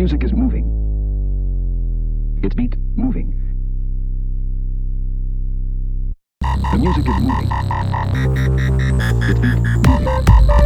music is moving. Its beat, moving. The music is moving. Its beat, moving.